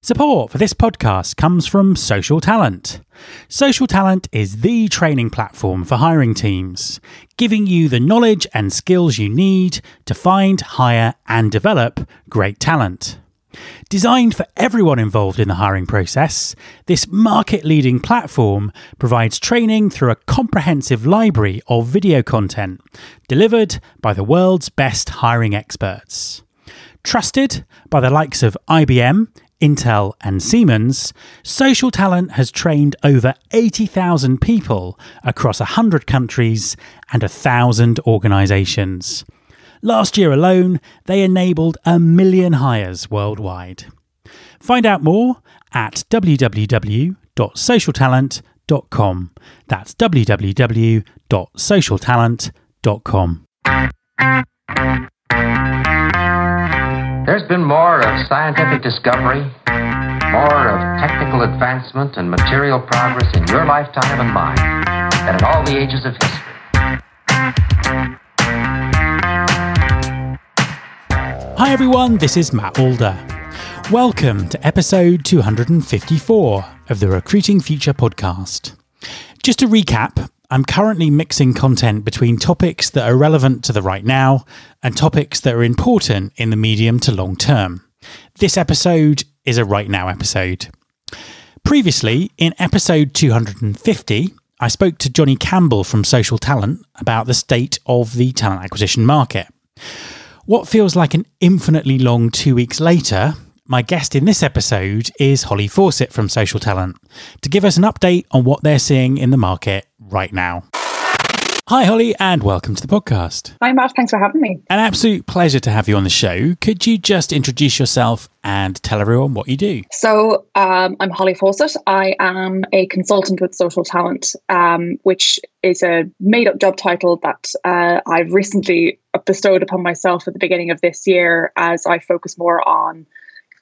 Support for this podcast comes from Social Talent. Social Talent is the training platform for hiring teams, giving you the knowledge and skills you need to find, hire, and develop great talent. Designed for everyone involved in the hiring process, this market leading platform provides training through a comprehensive library of video content delivered by the world's best hiring experts. Trusted by the likes of IBM, Intel, and Siemens, Social Talent has trained over 80,000 people across 100 countries and 1,000 organizations. Last year alone, they enabled a million hires worldwide. Find out more at www.socialtalent.com. That's www.socialtalent.com. Been more of scientific discovery, more of technical advancement and material progress in your lifetime and mine than in all the ages of history. Hi everyone, this is Matt Alder. Welcome to episode 254 of the Recruiting Future podcast. Just to recap, I'm currently mixing content between topics that are relevant to the right now and topics that are important in the medium to long term. This episode is a right now episode. Previously, in episode 250, I spoke to Johnny Campbell from Social Talent about the state of the talent acquisition market. What feels like an infinitely long two weeks later, my guest in this episode is Holly Fawcett from Social Talent to give us an update on what they're seeing in the market right now. Hi, Holly, and welcome to the podcast. Hi, Matt. Thanks for having me. An absolute pleasure to have you on the show. Could you just introduce yourself and tell everyone what you do? So, um, I'm Holly Fawcett. I am a consultant with Social Talent, um, which is a made up job title that uh, I've recently bestowed upon myself at the beginning of this year as I focus more on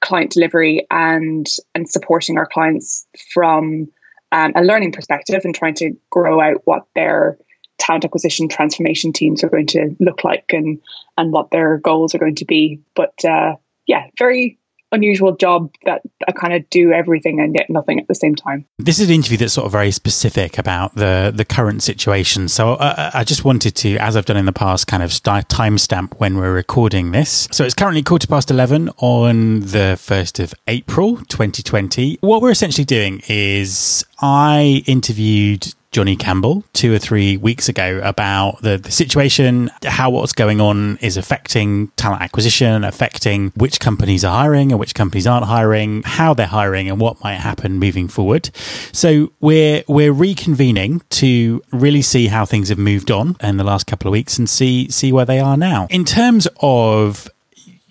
client delivery and and supporting our clients from um, a learning perspective and trying to grow out what their talent acquisition transformation teams are going to look like and and what their goals are going to be. But uh, yeah, very unusual job that I kind of do everything and get nothing at the same time. This is an interview that's sort of very specific about the the current situation. So uh, I just wanted to, as I've done in the past, kind of timestamp when we're recording this. So it's currently quarter past eleven on the first of April, 2020. What we're essentially doing is I interviewed Johnny Campbell two or three weeks ago about the, the situation, how what's going on is affecting talent acquisition, affecting which companies are hiring and which companies aren't hiring, how they're hiring and what might happen moving forward. So we're we're reconvening to really see how things have moved on in the last couple of weeks and see see where they are now. In terms of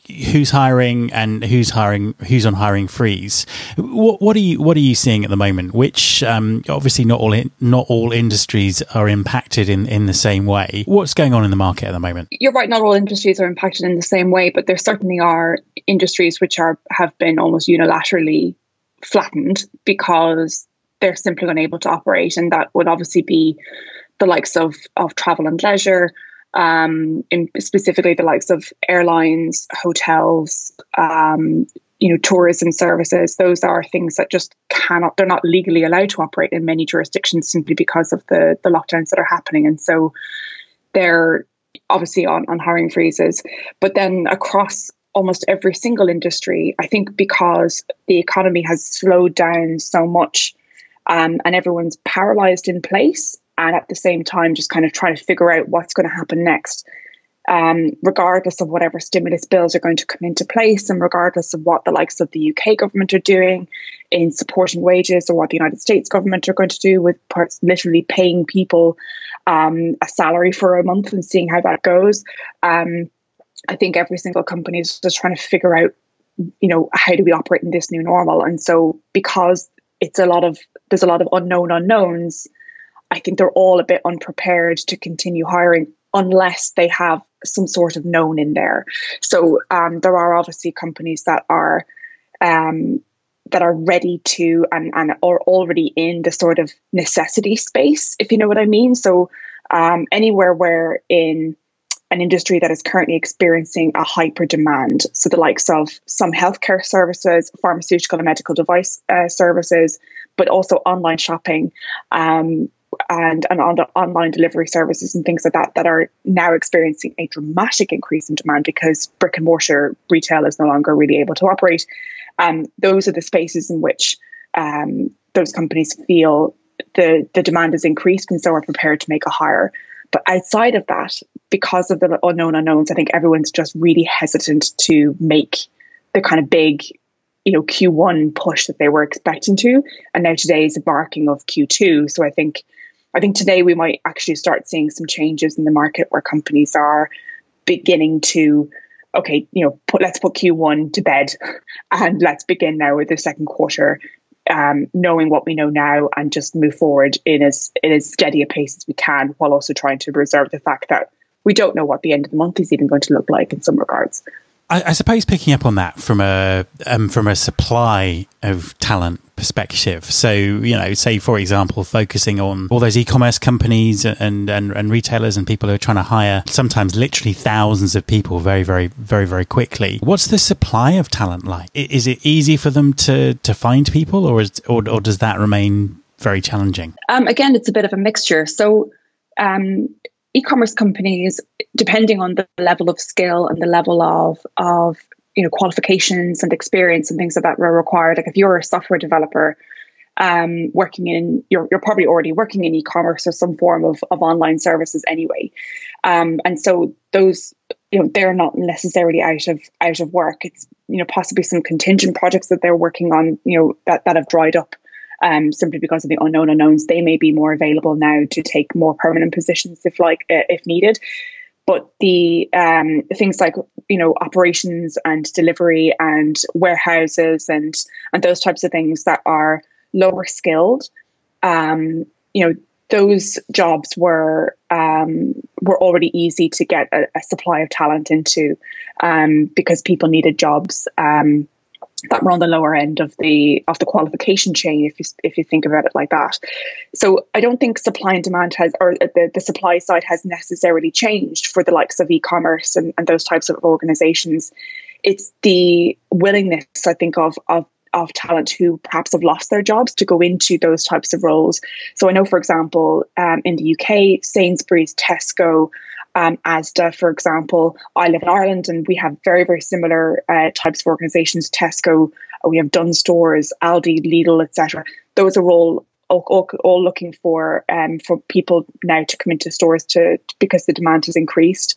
who's hiring and who's hiring who's on hiring freeze. What, what are you what are you seeing at the moment? Which um, obviously not all in, not all industries are impacted in in the same way. What's going on in the market at the moment? You're right not all industries are impacted in the same way but there certainly are industries which are have been almost unilaterally flattened because they're simply unable to operate and that would obviously be the likes of of travel and leisure um, in specifically the likes of airlines, hotels, um, you know, tourism services. Those are things that just cannot, they're not legally allowed to operate in many jurisdictions simply because of the, the lockdowns that are happening. And so they're obviously on, on hiring freezes. But then across almost every single industry, I think because the economy has slowed down so much um, and everyone's paralyzed in place, and at the same time just kind of trying to figure out what's going to happen next um, regardless of whatever stimulus bills are going to come into place and regardless of what the likes of the UK government are doing in supporting wages or what the United States government are going to do with parts literally paying people um, a salary for a month and seeing how that goes. Um, I think every single company is just trying to figure out, you know, how do we operate in this new normal? And so because it's a lot of there's a lot of unknown unknowns I think they're all a bit unprepared to continue hiring unless they have some sort of known in there. So um, there are obviously companies that are um, that are ready to and and are already in the sort of necessity space, if you know what I mean. So um, anywhere where in an industry that is currently experiencing a hyper demand. So, the likes of some healthcare services, pharmaceutical and medical device uh, services, but also online shopping um, and, and on online delivery services and things like that that are now experiencing a dramatic increase in demand because brick and mortar retail is no longer really able to operate. Um, those are the spaces in which um, those companies feel the, the demand has increased and so are prepared to make a hire. But outside of that, because of the unknown unknowns, I think everyone's just really hesitant to make the kind of big, you know, Q1 push that they were expecting to. And now today is the barking of Q2. So I think I think today we might actually start seeing some changes in the market where companies are beginning to okay, you know, put let's put Q1 to bed and let's begin now with the second quarter um, knowing what we know now and just move forward in as in as steady a pace as we can, while also trying to preserve the fact that we don't know what the end of the month is even going to look like in some regards. I, I suppose picking up on that from a um, from a supply of talent perspective. So you know, say for example, focusing on all those e-commerce companies and and and retailers and people who are trying to hire sometimes literally thousands of people very very very very quickly. What's the supply of talent like? Is it easy for them to to find people, or is or, or does that remain very challenging? Um, again, it's a bit of a mixture. So. Um, e-commerce companies, depending on the level of skill and the level of of you know qualifications and experience and things like that were required. Like if you're a software developer um, working in, you're you're probably already working in e-commerce or some form of of online services anyway, um, and so those you know they're not necessarily out of out of work. It's you know possibly some contingent projects that they're working on you know that that have dried up um, simply because of the unknown unknowns. They may be more available now to take more permanent positions if like uh, if needed. But the um, things like you know operations and delivery and warehouses and and those types of things that are lower skilled, um, you know those jobs were um, were already easy to get a, a supply of talent into um, because people needed jobs um, that were on the lower end of the of the qualification chain if you if you think about it like that so i don't think supply and demand has or the, the supply side has necessarily changed for the likes of e-commerce and, and those types of organizations it's the willingness i think of of of talent who perhaps have lost their jobs to go into those types of roles. So I know, for example, um, in the UK, Sainsbury's, Tesco, um, ASDA, for example. I live in Ireland and we have very, very similar uh, types of organisations. Tesco, uh, we have Dunnes Stores, Aldi, Lidl, etc. Those are all all, all, all looking for um, for people now to come into stores to because the demand has increased.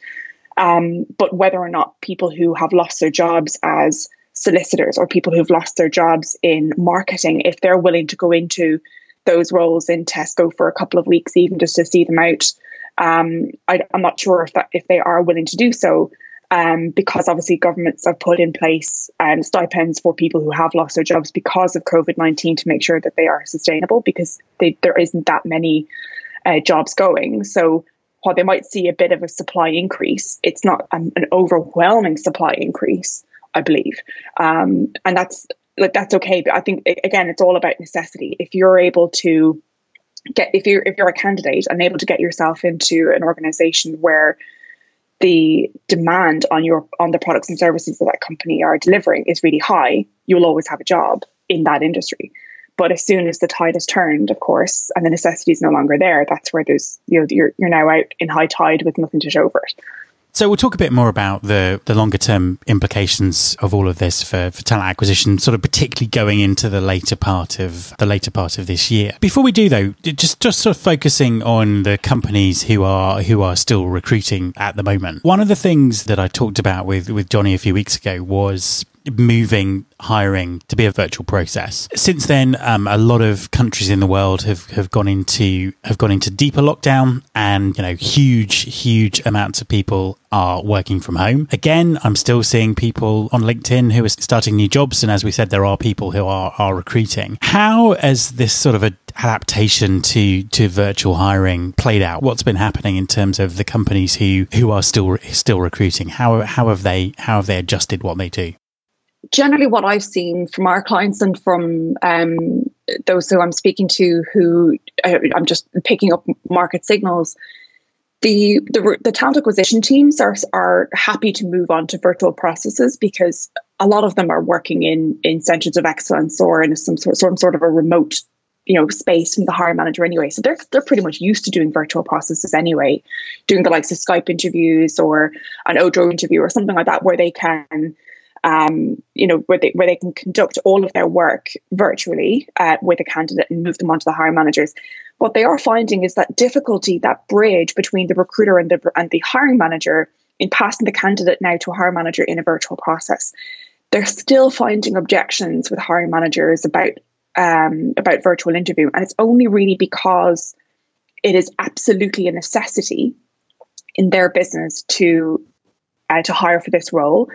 Um, but whether or not people who have lost their jobs as solicitors or people who've lost their jobs in marketing, if they're willing to go into those roles in Tesco for a couple of weeks, even just to see them out, um, I, am not sure if that if they are willing to do so, um, because obviously governments have put in place um, stipends for people who have lost their jobs because of COVID nineteen to make sure that they are sustainable because they, there isn't that many uh, jobs going. So while they might see a bit of a supply increase, it's not an, an overwhelming supply increase, I believe, um, and that's like that's okay. But I think again, it's all about necessity. If you're able to get if you're if you're a candidate and able to get yourself into an organization where the demand on your on the products and services that that company are delivering is really high, you'll always have a job in that industry. But as soon as the tide has turned, of course, and the necessity is no longer there, that's where there's you know you're you're now out in high tide with nothing to show for it. So we'll talk a bit more about the, the longer term implications of all of this for, for talent acquisition, sort of particularly going into the later part of the later part of this year. Before we do though, just just sort of focusing on the companies who are who are still recruiting at the moment. One of the things that I talked about with with Johnny a few weeks ago was moving hiring to be a virtual process. Since then, um, a lot of countries in the world have, have gone into have gone into deeper lockdown, and you know, huge huge amounts of people are working from home. Again, I'm still seeing people on LinkedIn who are starting new jobs, and as we said, there are people who are are recruiting. How has this sort of adaptation to to virtual hiring played out? What's been happening in terms of the companies who who are still still recruiting? How how have they how have they adjusted what they do? Generally what I've seen from our clients and from um, those who I'm speaking to, who uh, I'm just picking up market signals, the, the the talent acquisition teams are are happy to move on to virtual processes because a lot of them are working in in centers of excellence or in some sort some sort of a remote you know space from the hiring manager anyway. So they're they're pretty much used to doing virtual processes anyway doing the likes of skype interviews or an odro interview or something like that where they can um, you know, where they where they can conduct all of their work virtually uh, with a candidate and move them on to the hiring managers. What they are finding is that difficulty, that bridge between the recruiter and the and the hiring manager in passing the candidate now to a hiring manager in a virtual process. They're still finding objections with hiring managers about um, about virtual interview, and it's only really because it is absolutely a necessity in their business to uh, to hire for this role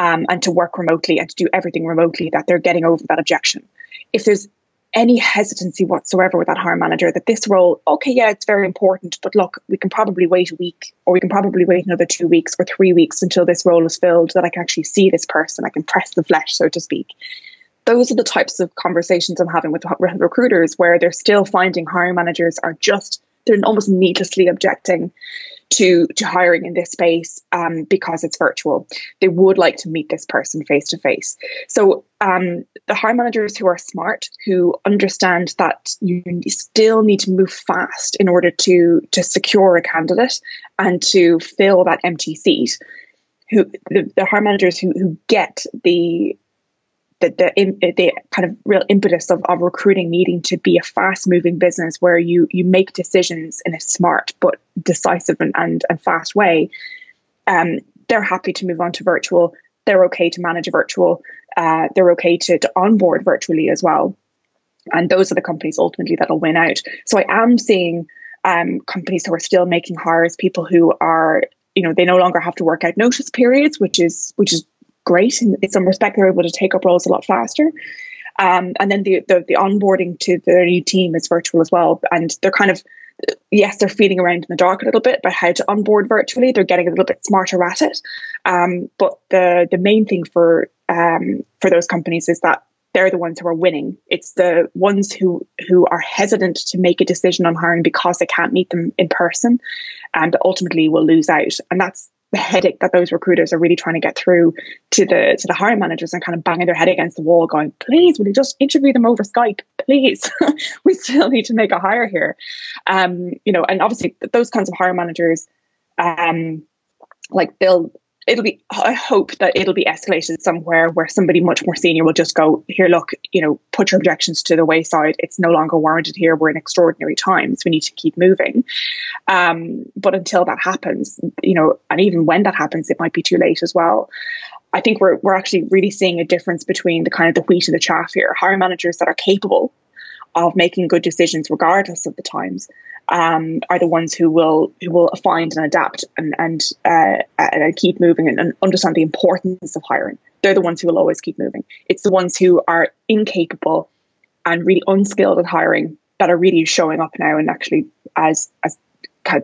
um, and to work remotely and to do everything remotely that they're getting over that objection. If there's any hesitancy whatsoever with that hiring manager that this role, okay, yeah, it's very important, but look, we can probably wait a week or we can probably wait another two weeks or three weeks until this role is filled that I can actually see this person, I can press the flesh, so to speak. Those are the types of conversations I'm having with recruiters where they're still finding hiring managers are just, they're almost needlessly objecting to to hiring in this space um, because it's virtual. They would like to meet this person face to face. So um, the hiring managers who are smart, who understand that you still need to move fast in order to to secure a candidate and to fill that empty seat. Who the, the hiring managers who who get the the, the, the kind of real impetus of, of recruiting needing to be a fast moving business where you you make decisions in a smart but decisive and, and, and fast way um, they're happy to move on to virtual. They're okay to manage a virtual. Uh, they're okay to, to onboard virtually as well. And those are the companies ultimately that'll win out. So i am seeing um, companies who are still making hires people who are you know they no longer have to work out notice periods which is which is great. In, in some respect, they're able to take up roles a lot faster. Um, and then the, the, the onboarding to the new team is virtual as well, and they're kind of yes, they're feeling around in the dark a little bit about how to onboard virtually. They're getting a little bit smarter at it. Um, but the the main thing for um, for those companies is that they're the ones who are winning. It's the ones who who are hesitant to make a decision on hiring because they can't meet them in person, and ultimately will lose out. And that's the headache that those recruiters are really trying to get through to the to the hiring managers and kind of banging their head against the wall, going, "Please, will you just interview them over Skype? Please, we still need to make a hire here." Um, you know, and obviously those kinds of hiring managers, um, like they'll it'll be i hope that it'll be escalated somewhere where somebody much more senior will just go here look you know put your objections to the wayside. It's no longer warranted here. We're in extraordinary times. We need to keep moving. Um, but until that happens you know and even when that happens it might be too late as well. I think we're we're actually really seeing a difference between the kind of the wheat and the chaff here. Hiring managers that are capable of making good decisions regardless of the times um, are the ones who will who will find and adapt and and, uh, and keep moving and, and, understand the importance of hiring. They're the ones who will always keep moving. It's the ones who are incapable and really unskilled at hiring that are really showing up now and actually as as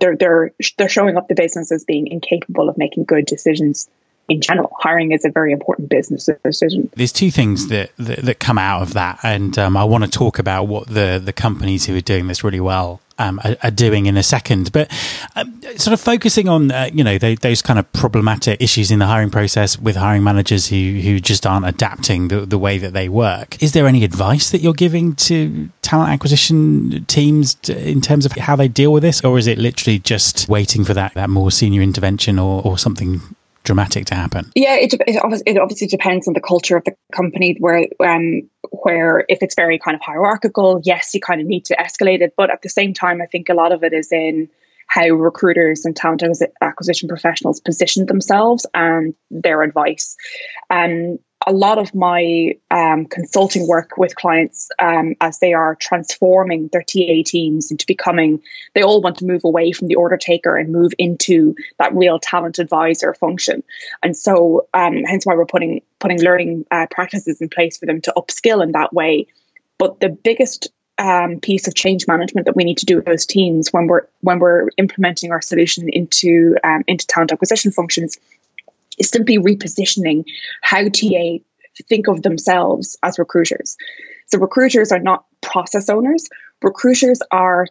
they're they're they're showing up the business as being incapable of making good decisions in general, hiring is a very important business decision. There's two things that, that, that come out of that, and um, I want to talk about what the the companies who are doing this really well um, are, are, doing in a second. But um, sort of focusing on uh, you know they, those kind of problematic issues in the hiring process with hiring managers who who just aren't adapting the, the way that they work. Is there any advice that you're giving to talent acquisition teams to, in terms of how they deal with this, or is it literally just waiting for that that more senior intervention or, or something dramatic to happen? Yeah, it, it, obviously, it obviously depends on the culture of the company. Where um, where if it's very kind of hierarchical, yes, you kind of need to escalate it. But at the same time, I think a lot of it is in how recruiters and talent acquisition professionals position themselves and their advice. Um, a lot of my um, consulting work with clients um, as they are transforming their TA teams into becoming, they all want to move away from the order taker and move into that real talent advisor function. And so, um, hence why we're putting putting learning uh, practices in place for them to upskill in that way. But the biggest um, piece of change management that we need to do with those teams when we're when we're implementing our solution into um, into talent acquisition functions is simply repositioning how TA think of themselves as recruiters. So recruiters are not process owners. Recruiters are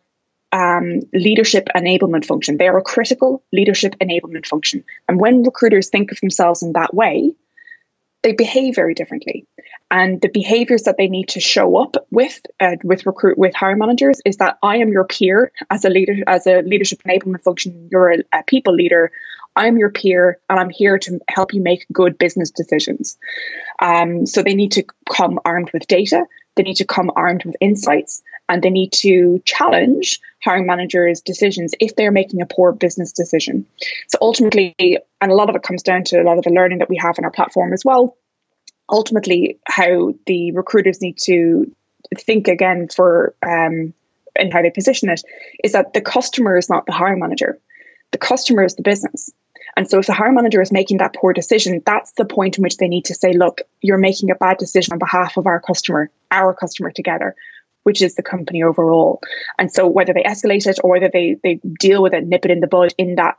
um, leadership enablement function. They are a critical leadership enablement function. And when recruiters think of themselves in that way, they behave very differently. And the behaviors that they need to show up with uh, with recruit with hiring managers is that I am your peer as a leader as a leadership enablement function. You're a, a people leader. I'm your peer, and I'm here to help you make good business decisions. Um, so they need to come armed with data. They need to come armed with insights, and they need to challenge hiring managers' decisions if they're making a poor business decision. So ultimately, and a lot of it comes down to a lot of the learning that we have in our platform as well. Ultimately, how the recruiters need to think again for um, and how they position it is that the customer is not the hiring manager. The customer is the business. And so if the hire manager is making that poor decision, that's the point in which they need to say, look, you're making a bad decision on behalf of our customer, our customer together which is the company overall. And so whether they escalate it or whether they they deal with it, nip it in the bud in that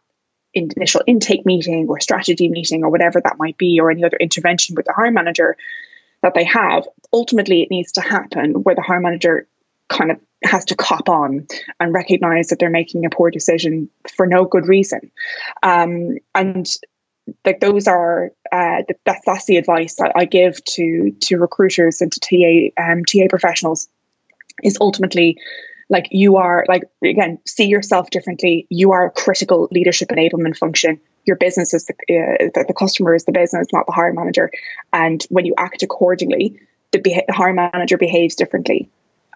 initial intake meeting or strategy meeting or whatever that might be, or any other intervention with the hire manager that they have, ultimately it needs to happen where the hire manager kind of has to cop on and recognize that they're making a poor decision for no good reason. Um, and like those are uh, that's that's the advice that I give to to recruiters and to TA um, TA professionals is ultimately like you are like again see yourself differently. You are a critical leadership enablement function. Your business is the, uh, the, the customer is the business not the hiring manager. And when you act accordingly the, beha- the hiring manager behaves differently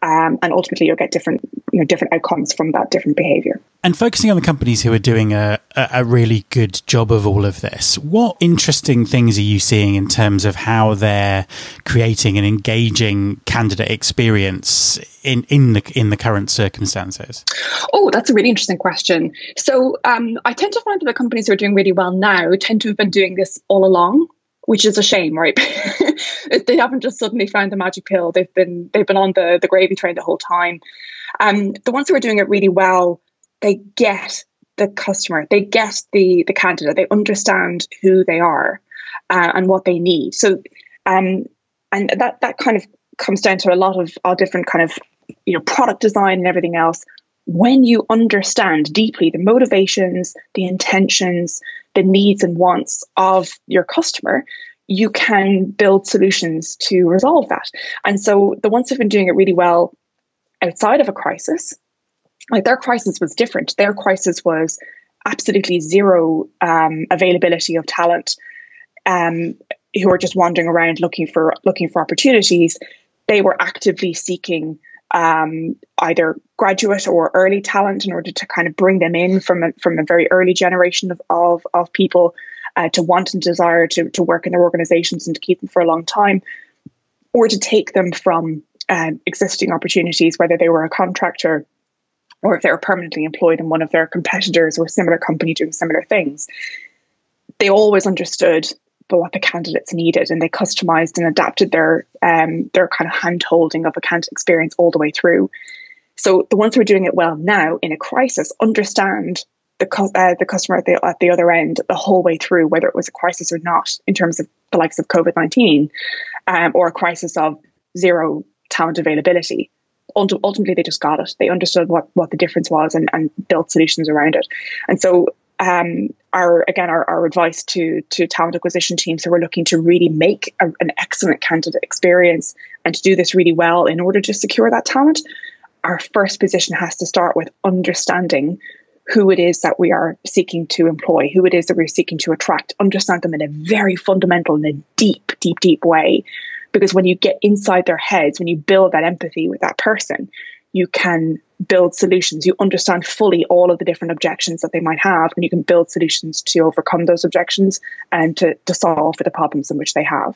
um, and ultimately you'll get different you know different outcomes from that different behavior. And focusing on the companies who are doing a, a really good job of all of this what interesting things are you seeing in terms of how they're creating an engaging candidate experience in in the in the current circumstances? Oh that's a really interesting question. So um, i tend to find that the companies who are doing really well now tend to have been doing this all along which is a shame, right? they haven't just suddenly found the magic pill. They've been they've been on the the gravy train the whole time. Um, the ones who are doing it really well, they get the customer, they get the the candidate, they understand who they are uh, and what they need. So, um, and that that kind of comes down to a lot of our different kind of you know product design and everything else. When you understand deeply the motivations, the intentions, the needs and wants of your customer, you can build solutions to resolve that. And so the ones who've been doing it really well outside of a crisis, like their crisis was different. Their crisis was absolutely zero um, availability of talent um, who are just wandering around looking for looking for opportunities. They were actively seeking um, either graduate or early talent in order to kind of bring them in from a, from a very early generation of, of, of people uh, to want and desire to, to work in their organizations and to keep them for a long time, or to take them from um, existing opportunities, whether they were a contractor or if they were permanently employed in one of their competitors or similar company doing similar things. They always understood what the candidates needed, and they customized and adapted their um, their kind of hand holding of a candidate experience all the way through. So the ones who are doing it well now in a crisis understand the uh, the customer at the at the other end the whole way through, whether it was a crisis or not, in terms of the likes of COVID nineteen, um, or a crisis of zero talent availability. Ultimately, they just got it. They understood what what the difference was and, and built solutions around it. And so um, our again our, our advice to to talent acquisition teams who are looking to really make a, an excellent candidate experience and to do this really well in order to secure that talent our first position has to start with understanding who it is that we are seeking to employ who it is that we're seeking to attract. Understand them in a very fundamental and a deep deep deep way. Because when you get inside their heads when you build that empathy with that person you can build solutions. You understand fully all of the different objections that they might have, and you can build solutions to overcome those objections and to, to solve for the problems in which they have.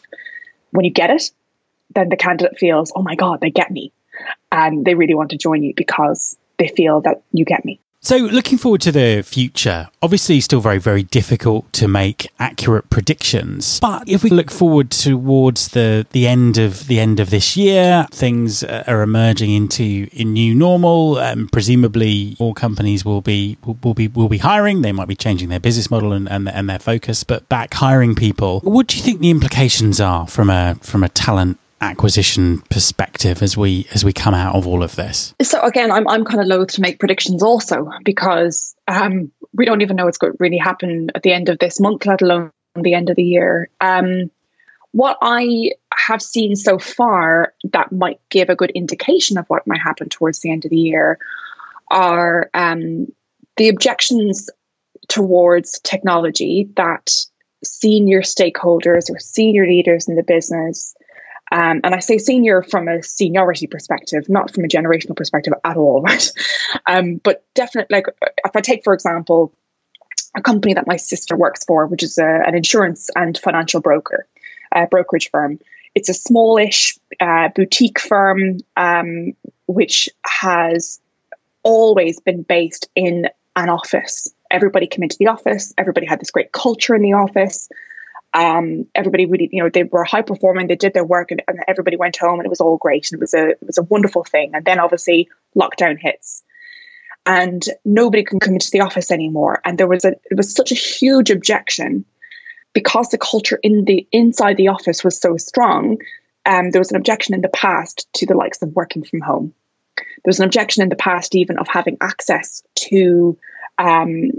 When you get it, then the candidate feels, oh my God, they get me. And they really want to join you because they feel that you get me. So, looking forward to the future, obviously, still very, very difficult to make accurate predictions. But if we look forward towards the the end of the end of this year, things are emerging into a new normal. and presumably, all companies will be will, will, be will be hiring. They might be changing their business model and, and and their focus, but back hiring people. What do you think the implications are from a from a talent acquisition perspective as we as we come out of all of this? So again, I'm I'm kind of loath to make predictions also because um, we don't even know what's going to really happen at the end of this month, let alone the end of the year. Um, what I have seen so far that might give a good indication of what might happen towards the end of the year are um, the objections towards technology that senior stakeholders or senior leaders in the business um, and I say senior from a seniority perspective, not from a generational perspective at all, right? Um, but definitely, like if I take, for example, a company that my sister works for, which is a, an insurance and financial broker, uh, brokerage firm. It's a smallish uh, boutique firm um, which has always been based in an office. Everybody came into the office. Everybody had this great culture in the office. Um, everybody really, you know, they were high performing. They did their work, and, and, everybody went home, and it was all great. And it was a it was a wonderful thing. And then obviously lockdown hits, and nobody can come into the office anymore. And there was a it was such a huge objection because the culture in the inside the office was so strong. Um, there was an objection in the past to the likes of working from home. There was an objection in the past even of having access to um,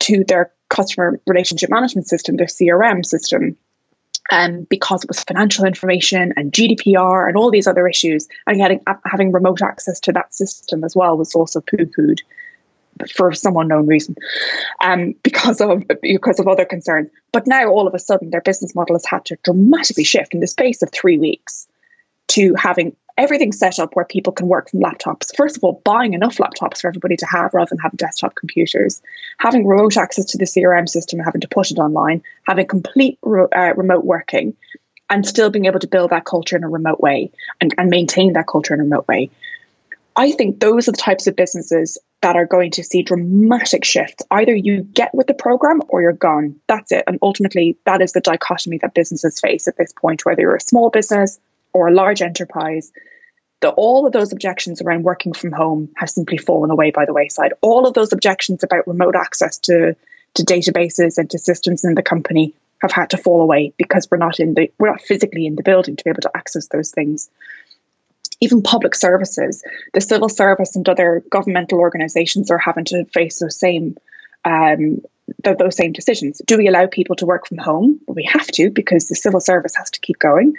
to their customer relationship management system, their CRM system, um, because it was financial information and GDPR and all these other issues, and getting having remote access to that system as well was also poo pooed for some unknown reason, um, because of because of other concerns. But now all of a sudden, their business model has had to dramatically shift in the space of three weeks to having everything set up where people can work from laptops. First of all, buying enough laptops for everybody to have rather than having desktop computers, having remote access to the CRM system, having to put it online, having complete uh, remote working, and still being able to build that culture in a remote way and, and maintain that culture in a remote way. I think those are the types of businesses that are going to see dramatic shifts. Either you get with the program or you're gone. That's it. And ultimately, that is the dichotomy that businesses face at this point, whether you're a small business or a large enterprise, the, all of those objections around working from home have simply fallen away by the wayside. All of those objections about remote access to, to databases and to systems in the company have had to fall away because we're not in the we're not physically in the building to be able to access those things. Even public services, the civil service and other governmental organisations are having to face those same um, those same decisions. Do we allow people to work from home? Well, we have to because the civil service has to keep going.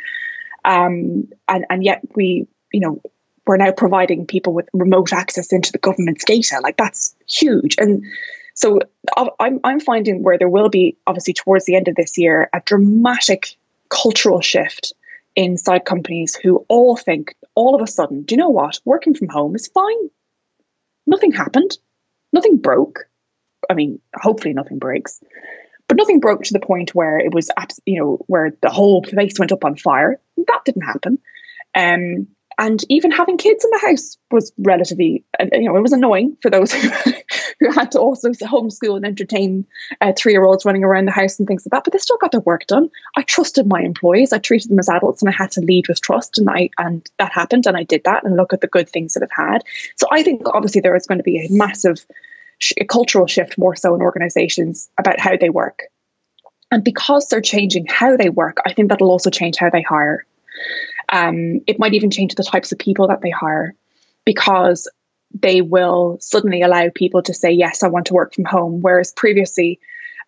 Um, and, and yet we, you know, we're now providing people with remote access into the government's data. Like that's huge. And so I'm, I'm finding where there will be, obviously, towards the end of this year, a dramatic cultural shift inside companies who all think all of a sudden, do you know what? Working from home is fine. Nothing happened. Nothing broke. I mean, hopefully nothing breaks. But nothing broke to the point where it was, you know, where the whole place went up on fire. That didn't happen. Um, and even having kids in the house was relatively, uh, you know, it was annoying for those who, who had to also homeschool and entertain uh, three year olds running around the house and things like that. But they still got their work done. I trusted my employees. I treated them as adults, and I had to lead with trust. And I and that happened, and I did that. And look at the good things that I've had. So I think obviously there is going to be a massive a cultural shift more so in organizations about how they work. And because they're changing how they work, I think that'll also change how they hire. Um, it might even change the types of people that they hire because they will suddenly allow people to say, yes, I want to work from home. Whereas previously,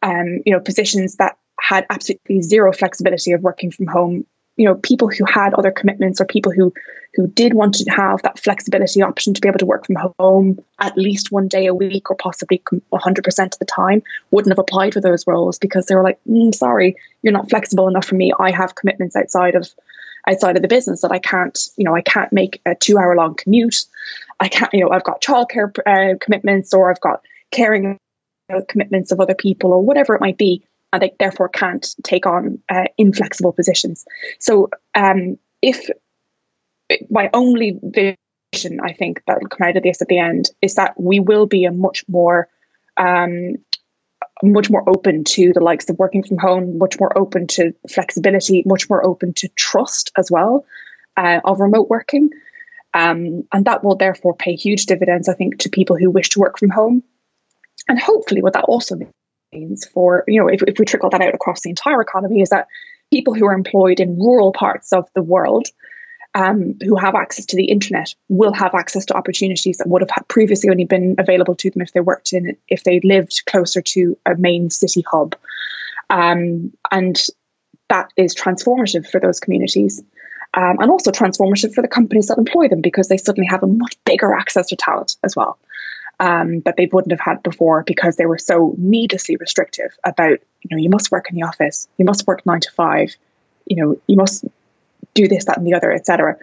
um, you know, positions that had absolutely zero flexibility of working from home you know people who had other commitments or people who who did want to have that flexibility option to be able to work from home at least one day a week or possibly 100% of the time wouldn't have applied for those roles because they were like mm, sorry you're not flexible enough for me. I have commitments outside of outside of the business that i can't you know i can't make a two hour long commute. I can't you know i've got childcare uh, commitments or i've got caring commitments of other people or whatever it might be and they therefore can't take on uh, inflexible positions. So, um, if my only vision, I think that will come out of this at the end is that we will be a much more um, much more open to the likes of working from home, much more open to flexibility, much more open to trust as well uh, of remote working. Um, and that will therefore pay huge dividends, I think, to people who wish to work from home. And hopefully, what that also means for, you know, if, if we trickle that out across the entire economy, is that people who are employed in rural parts of the world um, who have access to the internet will have access to opportunities that would have previously only been available to them if they worked in if they lived closer to a main city hub, um, and that is transformative for those communities. Um, and also transformative for the companies that employ them because they suddenly have a much bigger access to talent as well um, that they wouldn't have had before because they were so needlessly restrictive about you know you must work in the office you must work nine to five you know you must do this, that, and the other, etc.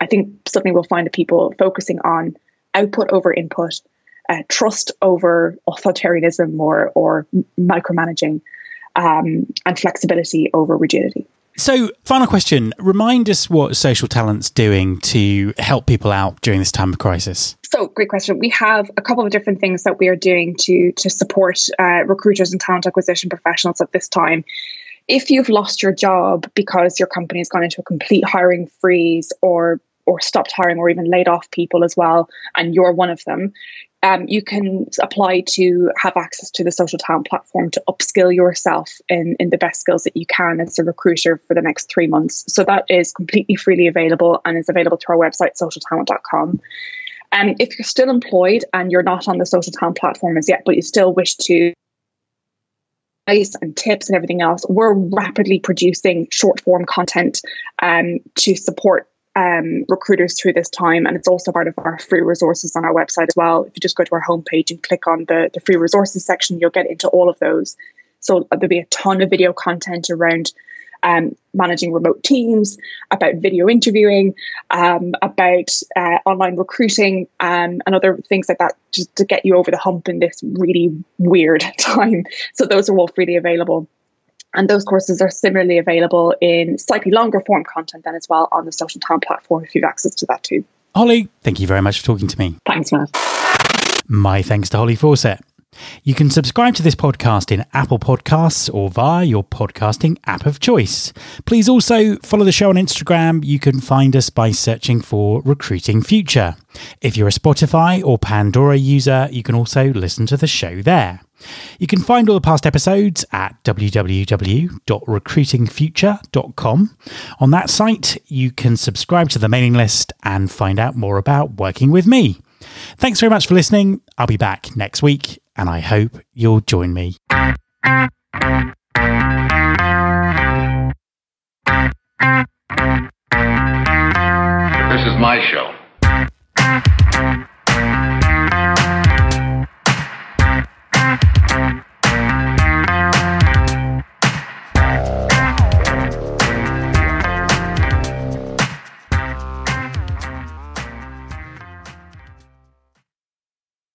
I think suddenly we'll find that people focusing on output over input, uh, trust over authoritarianism or or micromanaging, um, and flexibility over rigidity. So, final question: Remind us what Social Talent's doing to help people out during this time of crisis. So, great question. We have a couple of different things that we are doing to to support uh, recruiters and talent acquisition professionals at this time if you've lost your job because your company has gone into a complete hiring freeze or or stopped hiring or even laid off people as well, and you're one of them, um, you can apply to have access to the social talent platform to upskill yourself in, in the best skills that you can as a recruiter for the next three months. So that is completely freely available and is available through our website, socialtalent.com. And um, if you're still employed and you're not on the social talent platform as yet, but you still wish to advice and tips and everything else, we're rapidly producing short form content um, to support um, recruiters through this time. And it's also part of our free resources on our website as well. If you just go to our homepage and click on the, the free resources section, you'll get into all of those. So there'll be a ton of video content around um, managing remote teams, about video interviewing, um, about uh, online recruiting, um, and other things like that, just to get you over the hump in this really weird time. So those are all freely available. And those courses are similarly available in slightly longer form content then as well on the social talent platform if you have access to that too. Holly, thank you very much for talking to me. Thanks, Matt. My thanks to Holly Fawcett. You can subscribe to this podcast in Apple Podcasts or via your podcasting app of choice. Please also follow the show on Instagram. You can find us by searching for Recruiting Future. If you're a Spotify or Pandora user, you can also listen to the show there. You can find all the past episodes at www.recruitingfuture.com. On that site, you can subscribe to the mailing list and find out more about working with me. Thanks very much for listening. I'll be back next week, and I hope you'll join me. This is my show.